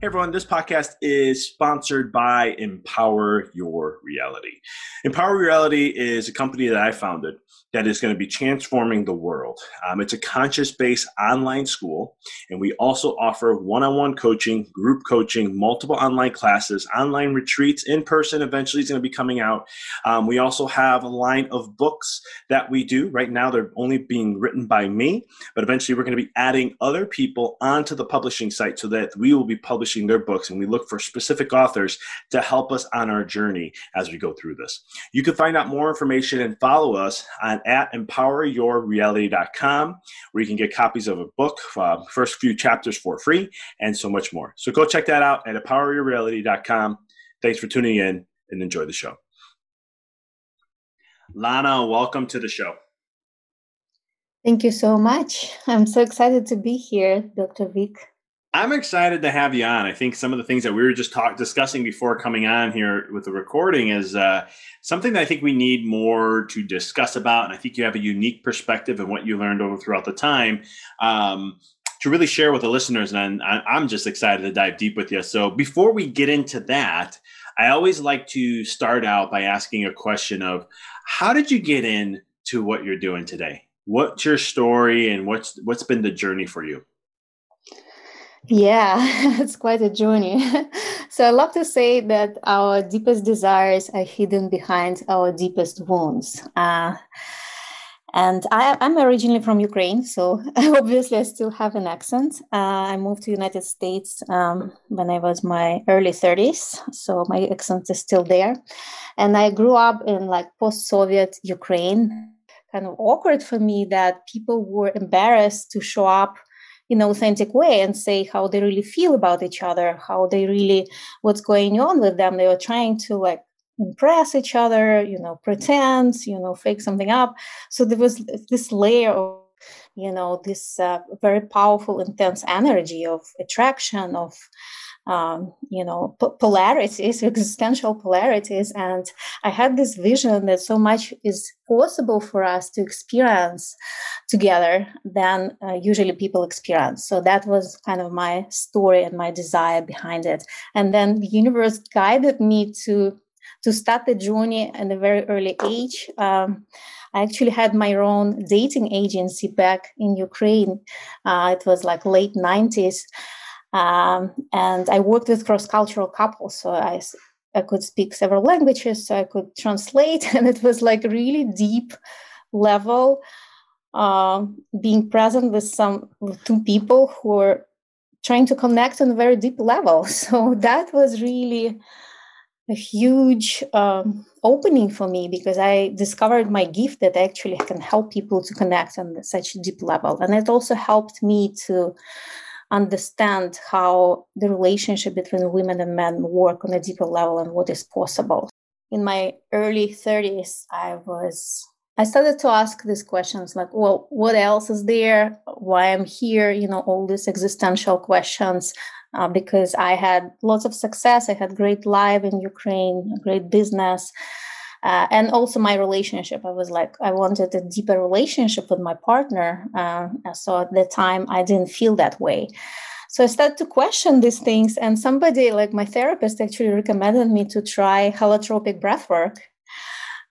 Hey everyone, this podcast is sponsored by Empower Your Reality. Empower Reality is a company that I founded that is going to be transforming the world. Um, it's a conscious based online school, and we also offer one on one coaching, group coaching, multiple online classes, online retreats, in person. Eventually, is going to be coming out. Um, we also have a line of books that we do. Right now, they're only being written by me, but eventually, we're going to be adding other people onto the publishing site so that we will be publishing their books, and we look for specific authors to help us on our journey as we go through this. You can find out more information and follow us on at empoweryourreality.com, where you can get copies of a book, uh, first few chapters for free, and so much more. So go check that out at empoweryourreality.com. Thanks for tuning in and enjoy the show. Lana, welcome to the show. Thank you so much. I'm so excited to be here, Dr. Vic. I'm excited to have you on. I think some of the things that we were just talk, discussing before coming on here with the recording is uh, something that I think we need more to discuss about. And I think you have a unique perspective and what you learned over throughout the time um, to really share with the listeners. And I'm just excited to dive deep with you. So before we get into that, I always like to start out by asking a question of how did you get into what you're doing today? What's your story and what's what's been the journey for you? Yeah, it's quite a journey. so I love to say that our deepest desires are hidden behind our deepest wounds. Uh, and I, am originally from Ukraine, so obviously I still have an accent. Uh, I moved to United States um, when I was my early 30s, so my accent is still there. And I grew up in like post-Soviet Ukraine. Kind of awkward for me that people were embarrassed to show up in authentic way and say how they really feel about each other, how they really, what's going on with them. They were trying to like impress each other, you know, pretend, you know, fake something up. So there was this layer of, you know, this uh, very powerful, intense energy of attraction, of um, you know p- polarities existential polarities and i had this vision that so much is possible for us to experience together than uh, usually people experience so that was kind of my story and my desire behind it and then the universe guided me to to start the journey at a very early age um, I actually had my own dating agency back in Ukraine. Uh, it was like late 90s. Um, and I worked with cross cultural couples. So I, I could speak several languages, so I could translate. And it was like really deep level uh, being present with some with two people who were trying to connect on a very deep level. So that was really a huge um, opening for me because I discovered my gift that actually can help people to connect on such a deep level. And it also helped me to understand how the relationship between women and men work on a deeper level and what is possible. In my early 30s, I was I started to ask these questions like, well, what else is there? Why I'm here? You know, all these existential questions. Uh, because I had lots of success. I had great life in Ukraine, great business. Uh, and also my relationship. I was like i wanted a deeper relationship with my partner uh, so at the time i didn't feel that way. So i started to question these things and somebody like my therapist actually recommended me to try holotropic breathwork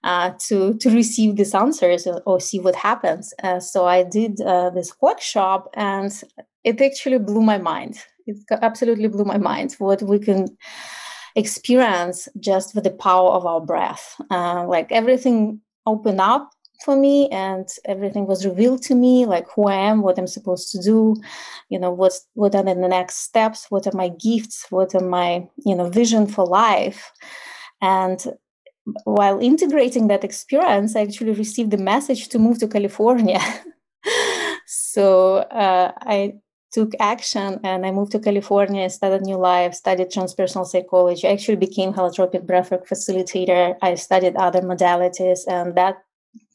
uh, to to receive these answers or see what happens. Uh, so i did uh, this workshop and it actually blew my mind. It absolutely blew my mind what we can experience just with the power of our breath. Uh, like everything opened up for me and everything was revealed to me like who i am what i'm supposed to do you know what's what are the next steps what are my gifts what are my you know vision for life and while integrating that experience i actually received the message to move to california so uh, i took action and I moved to California, started new life, studied transpersonal psychology. I actually became holotropic breathwork facilitator. I studied other modalities, and that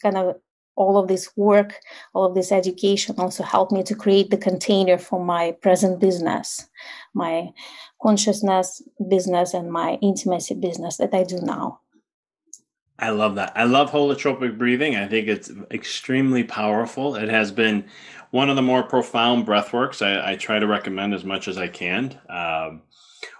kind of all of this work, all of this education also helped me to create the container for my present business, my consciousness business, and my intimacy business that I do now. I love that. I love holotropic breathing. I think it's extremely powerful. It has been one of the more profound breath works I, I try to recommend as much as I can. Um,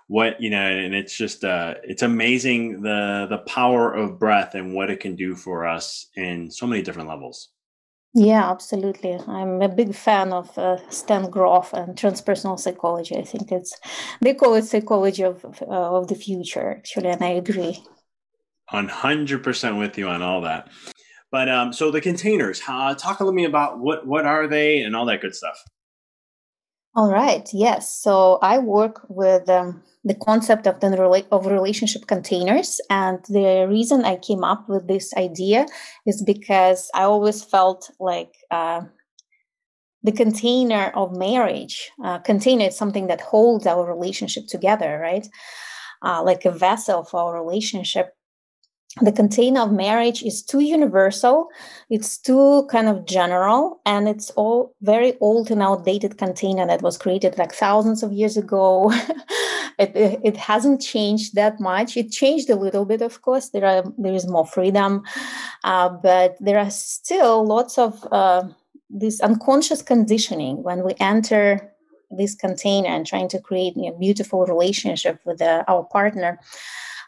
what you know, and it's just uh, it's amazing the the power of breath and what it can do for us in so many different levels. Yeah, absolutely. I'm a big fan of uh, Stan Grof and transpersonal psychology. I think it's they call it psychology of uh, of the future, actually, and I agree. 100% with you on all that. But um, so the containers, uh, talk to me about what what are they and all that good stuff. All right. Yes. So I work with um, the concept of the of relationship containers, and the reason I came up with this idea is because I always felt like uh, the container of marriage uh, container is something that holds our relationship together, right? Uh, like a vessel for our relationship the container of marriage is too universal it's too kind of general and it's all very old and outdated container that was created like thousands of years ago. It, it hasn't changed that much. It changed a little bit of course. There are there is more freedom uh, but there are still lots of uh, this unconscious conditioning when we enter this container and trying to create a beautiful relationship with uh, our partner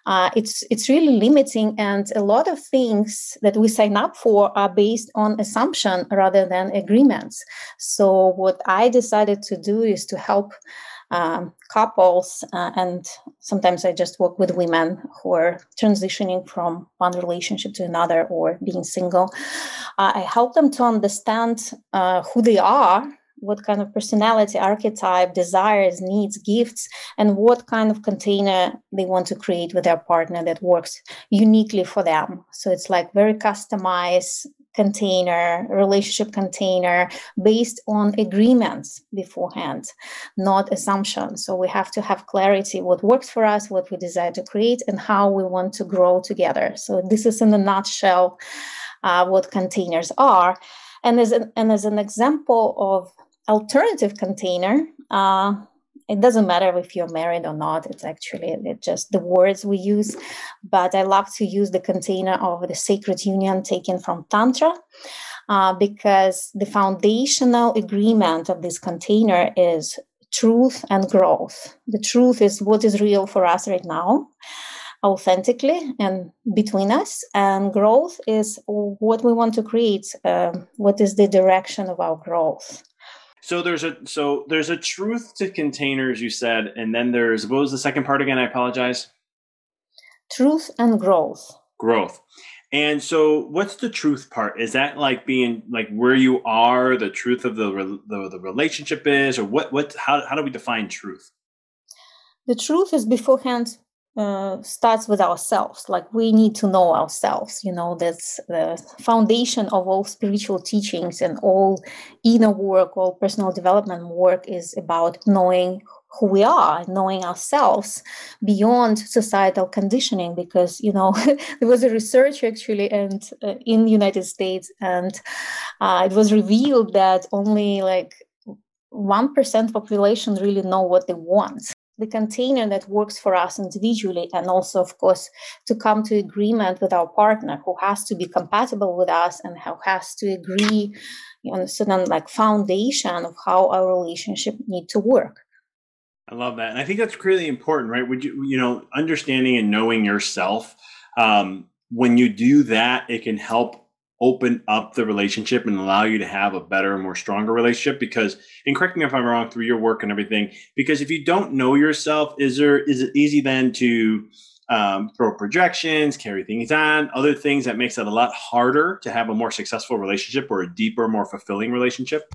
uh, it's it's really limiting and a lot of things that we sign up for are based on assumption rather than agreements so what i decided to do is to help um, couples uh, and sometimes i just work with women who are transitioning from one relationship to another or being single. Uh, i help them to understand uh, who they are what kind of personality archetype desires needs gifts and what kind of container they want to create with their partner that works uniquely for them. So it's like very customized container relationship container based on agreements beforehand not assumptions. So we have to have clarity what works for us what we desire to create and how we want to grow together. So this is in a nutshell uh, what containers are. And as an, and as an example of alternative container, uh, it doesn't matter if you're married or not. It's actually it's just the words we use. But I love to use the container of the sacred union taken from Tantra. Uh, because the foundational agreement of this container is truth and growth. The truth is what is real for us right now, authentically and between us, and growth is what we want to create. Uh, what is the direction of our growth? So there's a so there's a truth to containers you said, and then there's what was the second part again? I apologize. Truth and growth. Growth. And so, what's the truth part? Is that like being like where you are, the truth of the the, the relationship is, or what? What? How how do we define truth? The truth is beforehand uh, starts with ourselves. Like we need to know ourselves you know that's the foundation of all spiritual teachings and all inner work all personal development work is about knowing who we are knowing ourselves beyond societal conditioning because you know there was a research actually and uh, in the united states and uh, it was revealed that only like 1% population really know what they want the container that works for us individually and also of course to come to agreement with our partner who has to be compatible with us and who has to agree on a certain like foundation of how our relationship need to work. I love that and i think that's really important right? Would you you know understanding and knowing yourself um, when you do that it can help open up the relationship and allow you to have a better, and more stronger relationship? Because, and correct me if I'm wrong through your work and everything, because if you don't know yourself, is there, is it easy then to, um, throw projections, carry things on, other things that makes it a lot harder to have a more successful relationship or a deeper, more fulfilling relationship?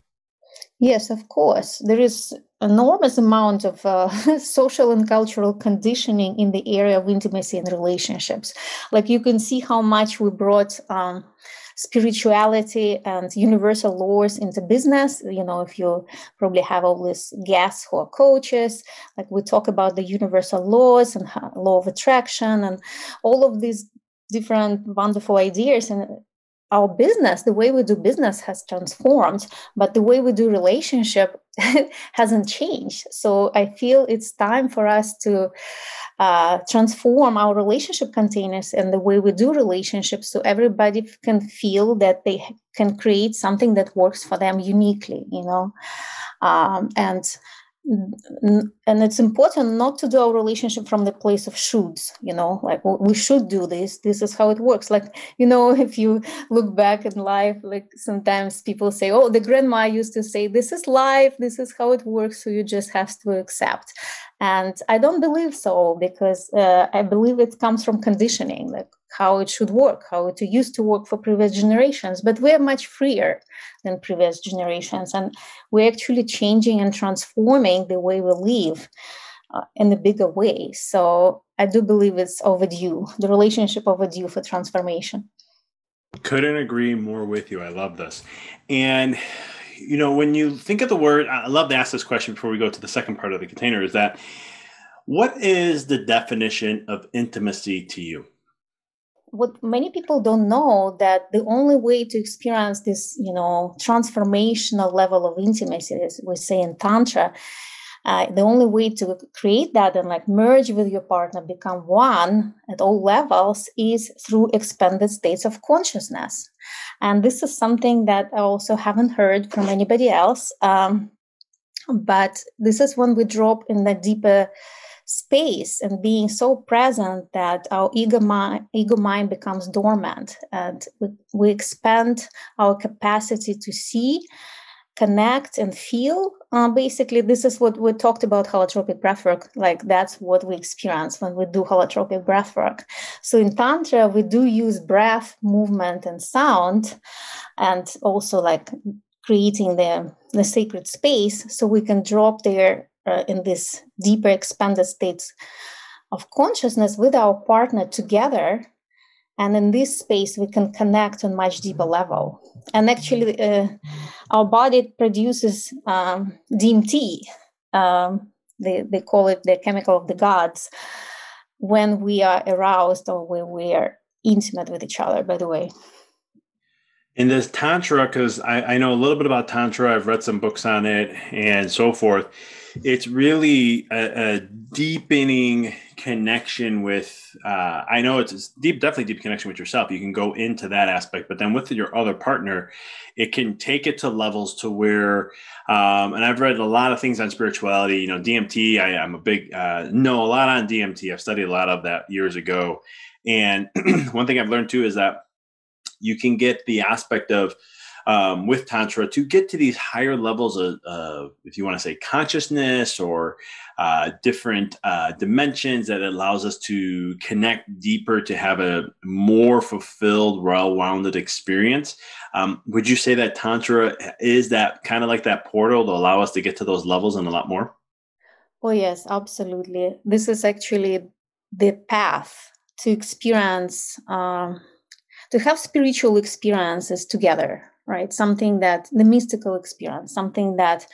Yes, of course. There is enormous amount of uh, social and cultural conditioning in the area of intimacy and relationships. Like you can see how much we brought um, spirituality and universal laws into business. You know, if you probably have all these guests who are coaches, like we talk about the universal laws and law of attraction and all of these different wonderful ideas and our business the way we do business has transformed but the way we do relationship hasn't changed. So i feel it's time for us to uh, transform our relationship containers and the way we do relationships so everybody can feel that they can create something that works for them uniquely you know? Um, and and it's important not to do our relationship from the place of shoulds you know like we should do this this is how it works. Like you know if you look back in life like sometimes people say oh the grandma used to say this is life this is how it works so you just have to accept and i don't believe so because uh, i believe it comes from conditioning like how it should work, how it used to work for previous generations. But we're much freer than previous generations, and we're actually changing and transforming the way we live uh, in a bigger way. So I do believe it's overdue, the relationship overdue for transformation. Couldn't agree more with you. I love this. And you know, when you think of the word, I love to ask this question before we go to the second part of the container is that what is the definition of intimacy to you? What many people don't know that the only way to experience this you know transformational level of intimacy as we say in tantra uh, the only way to create that and like merge with your partner become one at all levels is through expanded states of consciousness. And this is something that i also haven't heard from anybody else um, but this is when we drop in the deeper space and being so present that our ego mind, ego mind becomes dormant. And we, we expand our capacity to see connect and feel. Uh, basically this is what we talked about holotropic breathwork. Like that's what we experience when we do holotropic breathwork. So in tantra we do use breath movement and sound and also like creating the the sacred space so we can drop there uh, in this deeper expanded states of consciousness with our partner together. And in this space we can connect on much deeper level. And actually uh, our body produces um, dmt um, they, they call it the chemical of the gods when we are aroused or when we are intimate with each other by the way. In this tantra because I, I know a little bit about tantra. I've read some books on it and so forth it's really a, a deepening connection with uh, i know it's deep definitely deep connection with yourself. You can go into that aspect but then with your other partner it can take it to levels to where um, and i've read a lot of things on spirituality you know dmt I, am a big uh, know a lot on dmt i've studied a lot of that years ago. And one thing i've learned too is that you can get the aspect of um, with tantra to get to these higher levels of, if you want to say consciousness or uh, different uh, dimensions that allows us to connect deeper to have a more fulfilled well-rounded experience. Um, would you say that tantra is that kind of like that portal to allow us to get to those levels and a lot more? Oh yes absolutely. This is actually the path to experience um, to have spiritual experiences together right? Something that the mystical experience, something that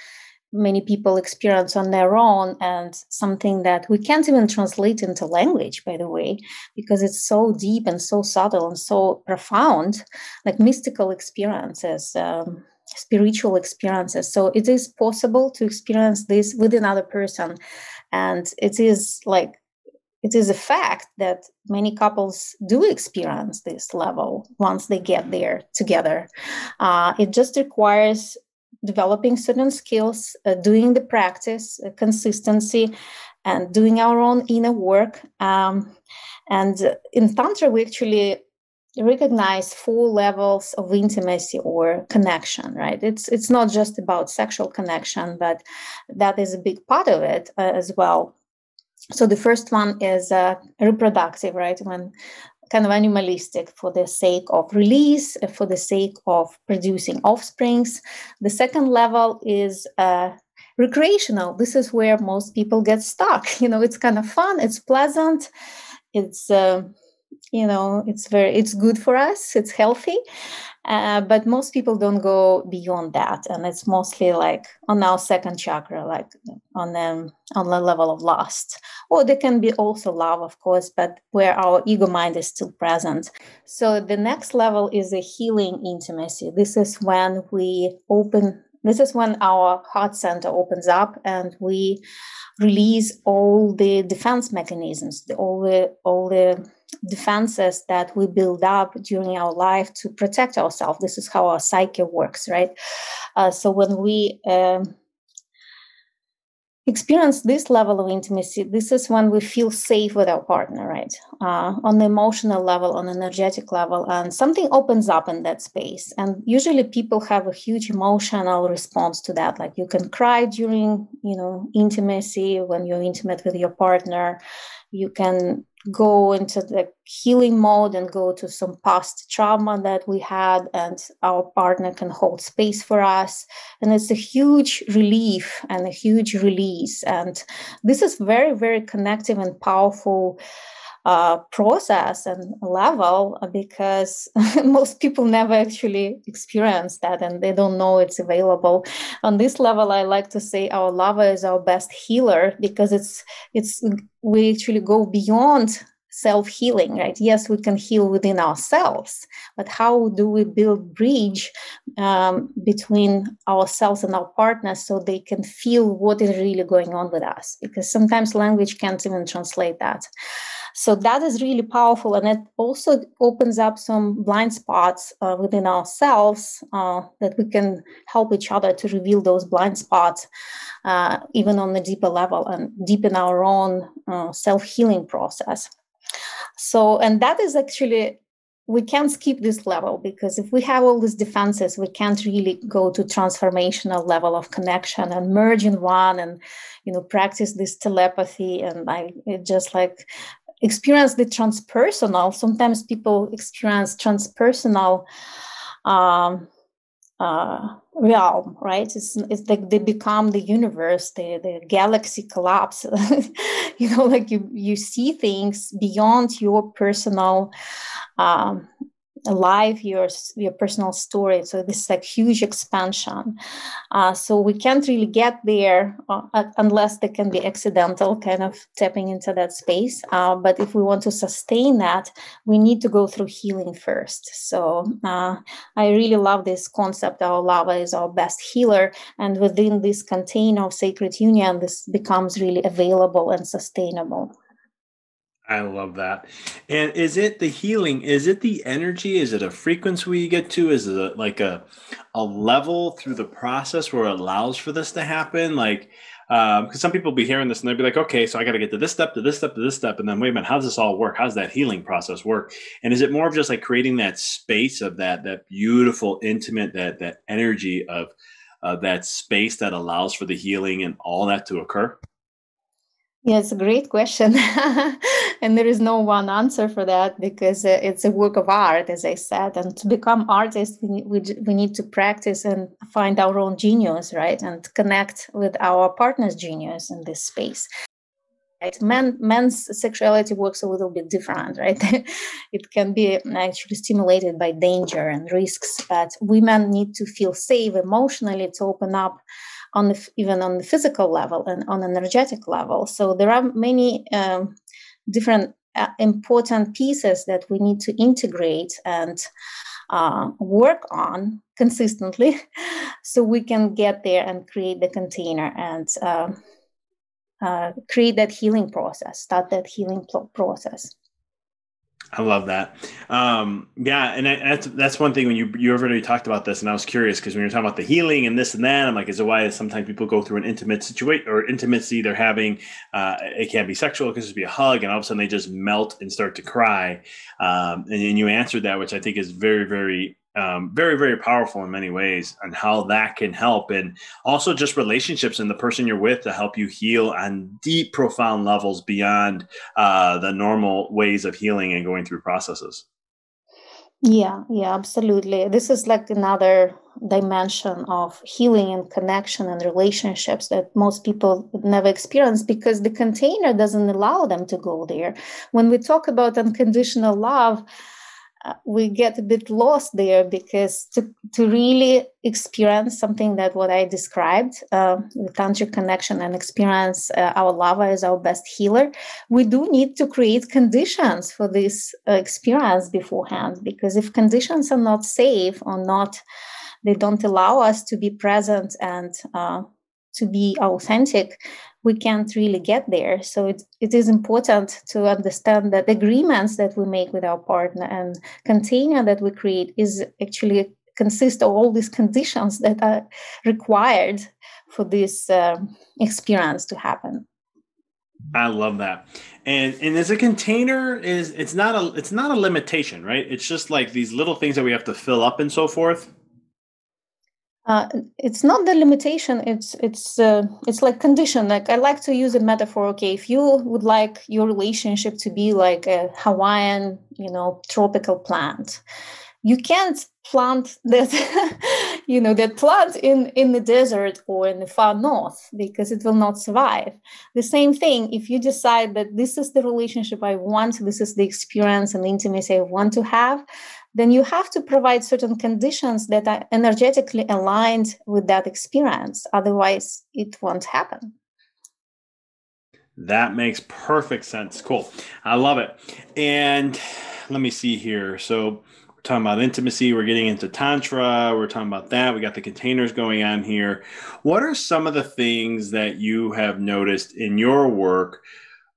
many people experience on their own, and something that we can't even translate into language, by the way, because it's so deep and so subtle and so profound, like mystical experiences. Um, spiritual experiences so it is possible to experience this with another person and it is like it is a fact that many couples do experience this level once they get there together. Uh, it just requires developing certain skills, uh, doing the practice, uh, consistency, and doing our own inner work. Um, and in Tantra, we actually recognize four levels of intimacy or connection right it's it's not just about sexual connection but that is a big part of it uh, as well so the first one is uh, reproductive, right? When kind of animalistic for the sake of release, uh, for the sake of producing offsprings. The second level is uh, recreational. This is where most people get stuck. You know, it's kind of fun, it's pleasant, it's uh, you know, it's very, it's good for us, it's healthy, Uh, but most people don't go beyond that, and it's mostly like on our second chakra, like on the on the level of lust. Or there can be also love, of course, but where our ego mind is still present. So the next level is a healing intimacy. This is when we open. This is when our heart center opens up, and we release all the defense mechanisms, all the all the defenses that we build up during our life to protect ourselves. This is how our psyche works, right? Uh, so when we um, experience this level of intimacy, this is when we feel safe with our partner, right? Uh, on the emotional level, on energetic level, and something opens up in that space. And usually, people have a huge emotional response to that. Like you can cry during, you know, intimacy when you're intimate with your partner. You can go into the healing mode and go to some past trauma that we had and our partner can hold space for us. And it's a huge relief and a huge release. And this is very very connective and powerful uh, process and level because most people never actually experience that and they don't know it's available. On this level i like to say our lava is our best healer because it's it's we actually go beyond self healing right? Yes we can heal within ourselves but how do we build bridge um, between ourselves and our partners so they can feel what is really going on with us? Because sometimes language can't even translate that so that is really powerful and it also opens up some blind spots uh, within ourselves uh, that we can help each other to reveal those blind spots uh, even on the deeper level and deepen our own uh, self-healing process so, and that is actually, we can't skip this level because if we have all these defenses, we can't really go to transformational level of connection and merge in one and, you know, practice this telepathy. And I it just like experience the transpersonal. Sometimes people experience transpersonal um, uh, realm, right? It's, it's like they become the universe, the, the galaxy collapse. you know, like you, you see things beyond your personal um, life your your personal story. So this is like huge expansion. Uh, so we can't really get there uh, unless there can be accidental kind of tapping into that space. Uh, but if we want to sustain that we need to go through healing first. So uh, i really love this concept our lava is our best healer. And within this container of sacred union this becomes really available and sustainable I love that. And is it the healing? Is it the energy? Is it a frequency we get to? Is it like a a level through the process where it allows for this to happen? Like, because um, some people be hearing this and they'd be like, okay, so I got to get to this step, to this step, to this step, and then wait a minute, how does this all work? How does that healing process work? And is it more of just like creating that space of that that beautiful, intimate, that that energy of uh, that space that allows for the healing and all that to occur? Yeah, it's a great question. and there is no one answer for that because uh, it's a work of art, as I said. And to become artists, we, we, we need to practice and find our own genius, right? And connect with our partner's genius in this space. Right? Men, men's sexuality works a little bit different, right? it can be actually stimulated by danger and risks, but women need to feel safe emotionally to open up on the, even on the physical level and on energetic level. So there are many um, different uh, important pieces that we need to integrate and uh, work on consistently so we can get there and create the container and uh, uh create that healing process, start that healing process. I love that. Um, yeah, and that's that's one thing when you you already talked about this, and I was curious because when you're talking about the healing and this and that, I'm like, is it why sometimes people go through an intimate situation or intimacy they're having? Uh, it can be sexual, it could just be a hug, and all of a sudden they just melt and start to cry. Um, and, and you answered that, which I think is very very um, very very powerful in many ways and how that can help. And also just relationships and the person you're with to help you heal on deep profound levels beyond uh, the normal ways of healing and going through processes. Yeah yeah absolutely. This is like another dimension of healing and connection and relationships that most people never experience because the container doesn't allow them to go there. When we talk about unconditional love we get a bit lost there because to, to really experience something that what I described, uh, the tantric connection and experience uh, our lava as our best healer, we do need to create conditions for this uh, experience beforehand. Because if conditions are not safe or not, they don't allow us to be present and uh, to be authentic, we can't really get there. So it, it is important to understand that the agreements that we make with our partner and container that we create is actually consist of all these conditions that are required for this uh, experience to happen. I love that. And and as a container is it's not a it's not a limitation, right? It's just like these little things that we have to fill up and so forth. Uh, it's not the limitation it's it's uh, it's like condition. Like i like to use a metaphor okay if you would like your relationship to be like a hawaiian you know tropical plant you can't plant that you know that plant in in the desert or in the far north because it will not survive the same thing if you decide that this is the relationship i want this is the experience and intimacy i want to have then you have to provide certain conditions that are energetically aligned with that experience. Otherwise, it won't happen. That makes perfect sense. Cool. I love it. And let me see here. So, we're talking about intimacy, we're getting into Tantra, we're talking about that. We got the containers going on here. What are some of the things that you have noticed in your work?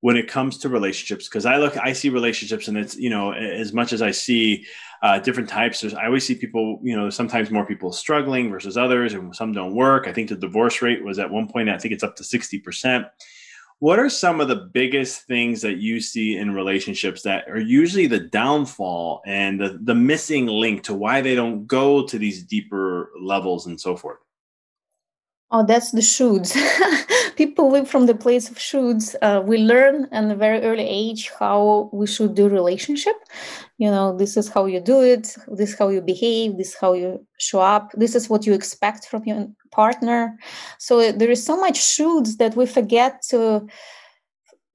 when it comes to relationships because i look i see relationships and it's you know as much as i see uh, different types There's, i always see people you know sometimes more people struggling versus others and some don't work i think the divorce rate was at one point i think it's up to 60% what are some of the biggest things that you see in relationships that are usually the downfall and the, the missing link to why they don't go to these deeper levels and so forth Oh, that's the shoulds. People live from the place of shoulds. Uh, we learn at a very early age how we should do relationship. You know, this is how you do it. This is how you behave. This is how you show up. This is what you expect from your partner. So there is so much shoulds that we forget to,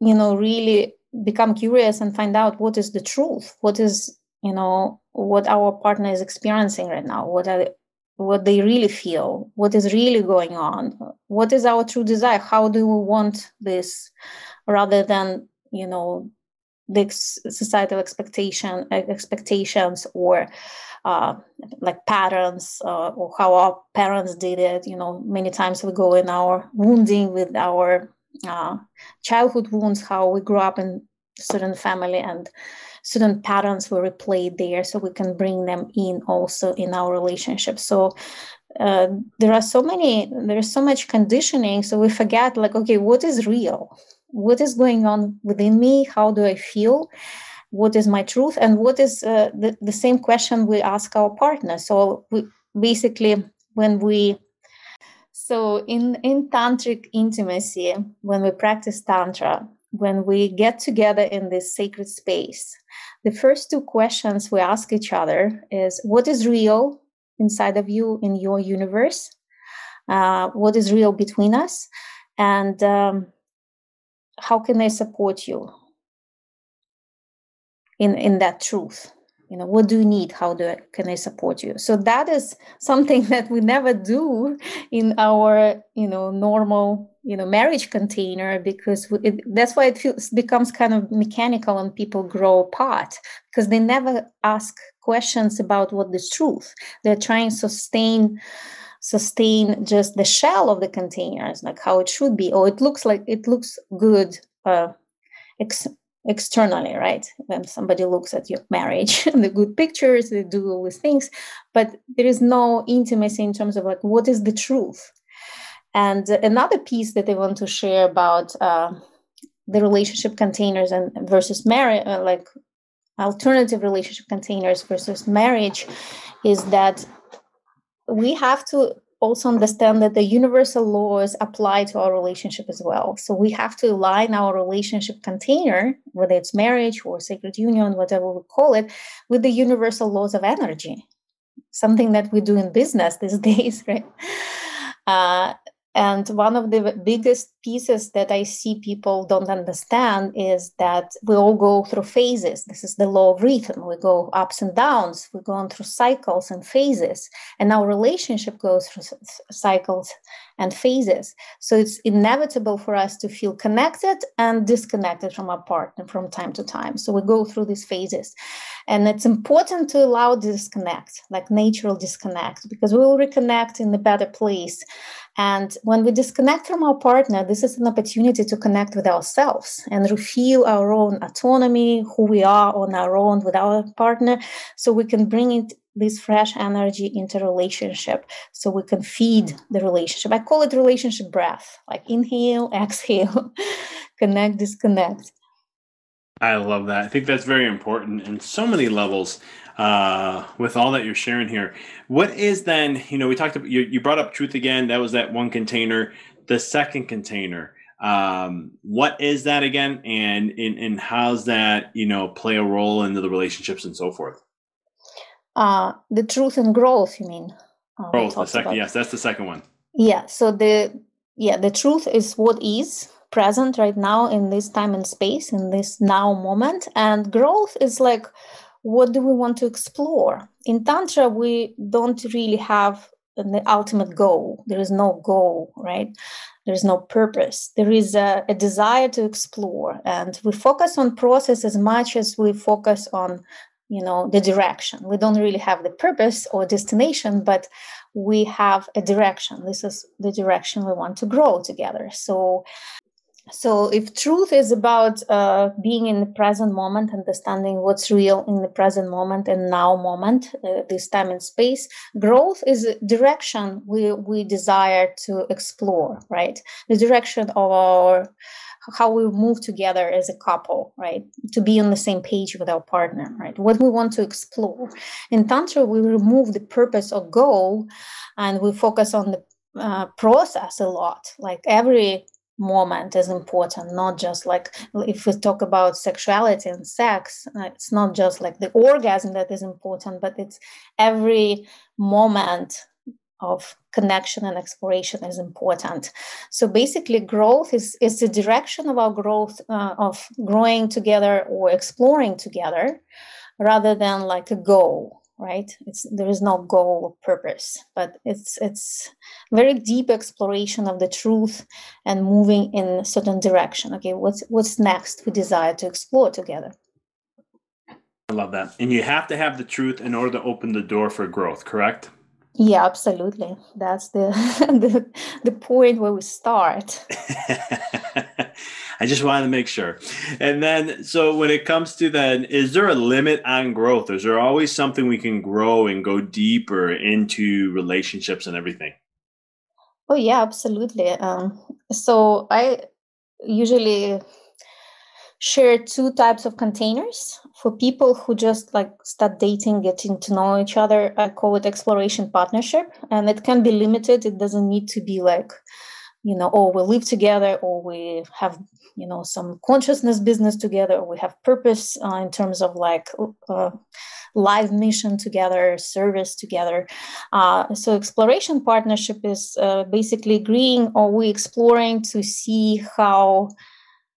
you know, really become curious and find out what is the truth. What is, you know, what our partner is experiencing right now. What are what they really feel, what is really going on, what is our true desire, how do we want this, rather than you know the societal expectation expectations or uh, like patterns uh, or how our parents did it. You know, many times we go in our wounding with our uh, childhood wounds, how we grew up in certain family and certain patterns were replayed there so we can bring them in also in our relationship. So uh, there are so many there's so much conditioning so we forget like okay what is real? What is going on within me? How do i feel? What is my truth? And what is uh, the, the same question we ask our partner. So we basically when we so in in tantric intimacy when we practice tantra when we get together in this sacred space, the first two questions we ask each other is what is real inside of you in your universe? Uh, what is real between us? And um, how can I support you in, in that truth? You know what do you need? How do I, can i support you? So that is something that we never do in our you know normal you know marriage container because it, that's why it feels becomes kind of mechanical and people grow apart because they never ask questions about what is truth. They're trying to sustain sustain just the shell of the containers like how it should be. Or it looks like it looks good uh, ex- externally, right? When somebody looks at your marriage, and the good pictures, they do all these things, but there is no intimacy in terms of like what is the truth. And another piece that I want to share about uh, the relationship containers and versus marriage, uh, like alternative relationship containers versus marriage, is that we have to also understand that the universal laws apply to our relationship as well. So we have to align our relationship container, whether it's marriage or sacred union, whatever we call it, with the universal laws of energy. Something that we do in business these days, right? Uh, And one of the biggest pieces that I see people don't understand is that we all go through phases. This is the law of rhythm. We go ups and downs, we go through cycles and phases, and our relationship goes through cycles and phases. So it's inevitable for us to feel connected and disconnected from our partner from time to time. So we go through these phases. And it's important to allow disconnect, like natural disconnect, because we will reconnect in a better place and when we disconnect from our partner, this is an opportunity to connect with ourselves and refuel our own autonomy, who we are on our own with our partner, so we can bring it this fresh energy into relationship so we can feed mm. the relationship. I call it relationship breath like inhale exhale connect disconnect i love that i think that's very important in so many levels uh, with all that you're sharing here. What is then, you know, we talked about, you, you brought up truth again. That was that one container. The second container, um, what is that again? And, and, and how's that, you know, play a role into the relationships and so forth? Uh, the truth and growth, you mean? Uh, growth, the second, about. yes, that's the second one. Yeah. So the, yeah, the truth is what is present right now in this time and space in this now moment and growth is like what do we want to explore? In Tantra, we don't really have the ultimate goal. There is no goal, right? There is no purpose. There is a, a, desire to explore, and we focus on process as much as we focus on, you know, the direction. We don't really have the purpose or destination, but we have a direction. This is the direction we want to grow together. So so, if truth is about uh, being in the present moment, understanding what's real in the present moment and now moment, uh, this time and space, growth is a direction we, we desire to explore, right? The direction of our how we move together as a couple, right? To be on the same page with our partner, right? What we want to explore. In Tantra, we remove the purpose or goal and we focus on the uh, process a lot. Like every moment is important not just like if we talk about sexuality and sex uh, it's not just like the orgasm that is important but it's every moment of connection and exploration is important. So basically growth is is the direction of our growth uh, of growing together or exploring together rather than like a goal right? It's there is no goal or purpose but it's it's very deep exploration of the truth and moving in a certain direction. Okay what's what's next we desire to explore together? I love that. And you have to have the truth in order to open the door for growth correct? Yeah absolutely. That's the the, the point where we start I just wanted to make sure. And then, so when it comes to then, is there a limit on growth? Is there always something we can grow and go deeper into relationships and everything? Oh yeah, absolutely. Um, so I usually share two types of containers for people who just like start dating getting to know each other i call it exploration partnership and it can be limited it doesn't need to be like you know or we live together or we have you know some consciousness business together or we have purpose uh, in terms of like uh, live mission together service together. Uh, so exploration partnership is uh, basically agreeing or we exploring to see how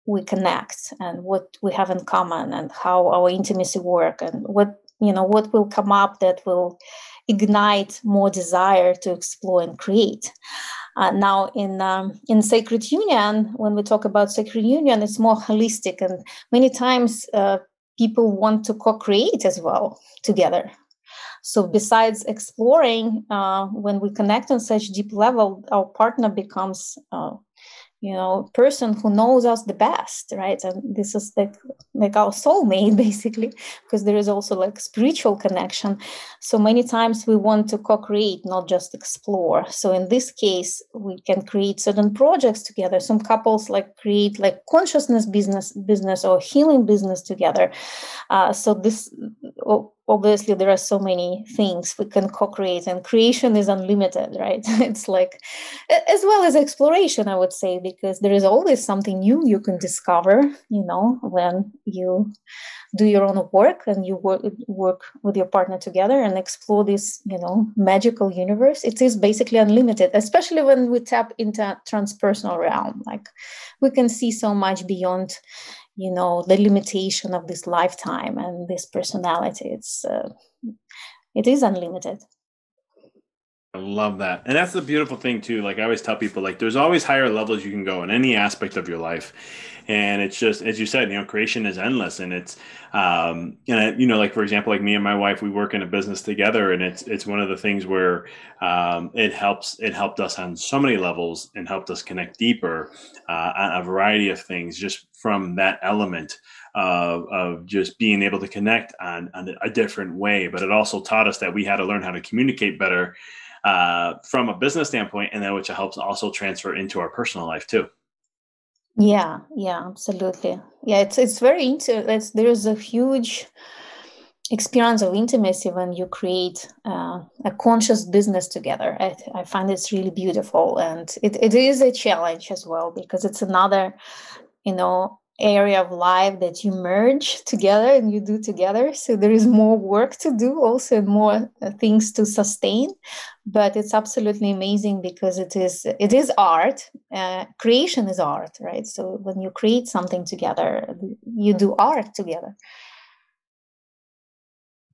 we connect and what we have in common and how our intimacy work and what you know what will come up that will ignite more desire to explore and create uh, now, in um, in sacred union, when we talk about sacred union, it's more holistic, and many times uh, people want to co-create as well together. So, besides exploring, uh, when we connect on such deep level, our partner becomes uh, you know person who knows us the best right? And this is like like our soulmate basically because there is also like spiritual connection. So many times we want to co-create not just explore. So in this case we can create certain projects together. Some couples like create like consciousness business business or healing business together. Uh, so this obviously there are so many things we can co-create and creation is unlimited right? It's like as well as exploration i would say because there is always something new you can discover you know when you do your own work and you work work with your partner together and explore this you know magical universe. It is basically unlimited especially when we tap into transpersonal realm. Like we can see so much beyond you know the limitation of this lifetime and this personality it's uh, it is unlimited I love that. And that's the beautiful thing too. Like I always tell people, like there's always higher levels you can go in any aspect of your life. And it's just, as you said, you know, creation is endless and it's, um, and you know, like for example, like me and my wife, we work in a business together and it's, it's one of the things where, um, it helps, it helped us on so many levels and helped us connect deeper, uh, on a variety of things just from that element of, of just being able to connect on, on a different way. But it also taught us that we had to learn how to communicate better uh, from a business standpoint, and then which helps also transfer into our personal life too. Yeah, yeah, absolutely. Yeah, it's it's very it's there's a huge experience of intimacy when you create uh, a conscious business together. I, I find it's really beautiful, and it, it is a challenge as well because it's another, you know, area of life that you merge together and you do together. So there is more work to do also more uh, things to sustain. But it's absolutely amazing because it is it is art. Uh, creation is art right? So when you create something together you do art together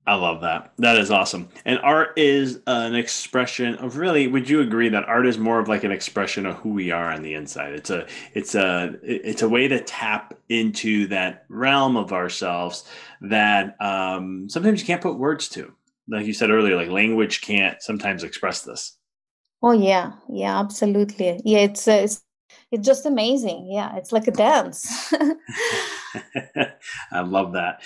I love that. That is awesome. And art is an expression of really. Would you agree that art is more of like an expression of who we are on the inside? It's a it's a it's a way to tap into that realm of ourselves that um, sometimes you can't put words to. Like you said earlier, like language can't sometimes express this. Oh yeah, yeah, absolutely. Yeah, it's uh, it's it's just amazing. Yeah, it's like a dance. I love that.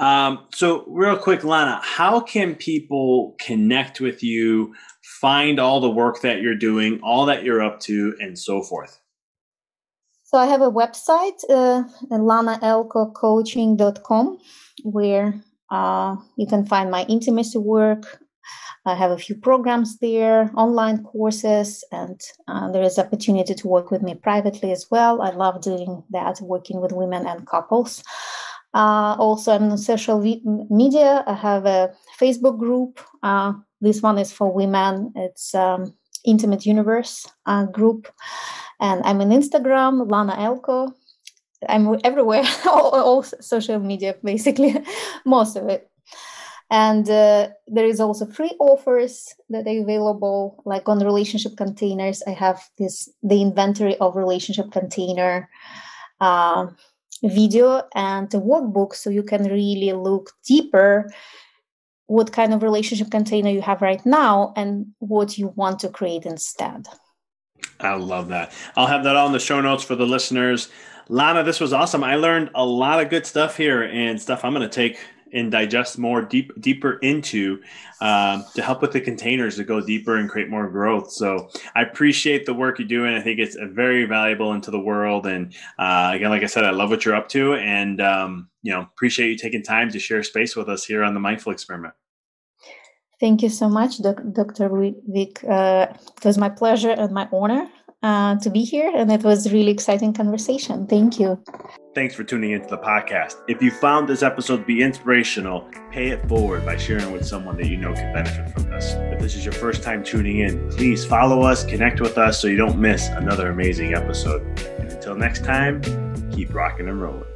Um, so, real quick, Lana, how can people connect with you, find all the work that you're doing, all that you're up to, and so forth? So, I have a website, uh, lanaelcocoaching.com, where uh, you can find my intimacy work, I have a few programs there, online courses, and uh, there is opportunity to work with me privately as well. I love doing that, working with women and couples. Uh, also, I'm on social media. I have a Facebook group. Uh, this one is for women. It's um, Intimate Universe uh, group, and I'm on Instagram, Lana Elco. I'm everywhere, all, all social media, basically, most of it and uh, there is also free offers that are available like on relationship containers. I have this the inventory of relationship container uh, video and a workbook so you can really look deeper what kind of relationship container you have right now and what you want to create instead. I love that. I'll have that all in the show notes for the listeners. Lana this was awesome. I learned a lot of good stuff here and stuff i'm going to take and digest more deep deeper into um, to help with the containers to go deeper and create more growth. So I appreciate the work you're doing. I think it's very valuable into the world. And uh, again, like I said, I love what you're up to, and um, you know appreciate you taking time to share space with us here on the Mindful Experiment. Thank you so much, Dr. Vic. Uh, it was my pleasure and my honor uh, to be here, and it was really exciting conversation. Thank you. Thanks for tuning into the podcast. If you found this episode to be inspirational, pay it forward by sharing with someone that you know can benefit from this. If this is your first time tuning in, please follow us, connect with us so you don't miss another amazing episode. And until next time, keep rocking and rolling.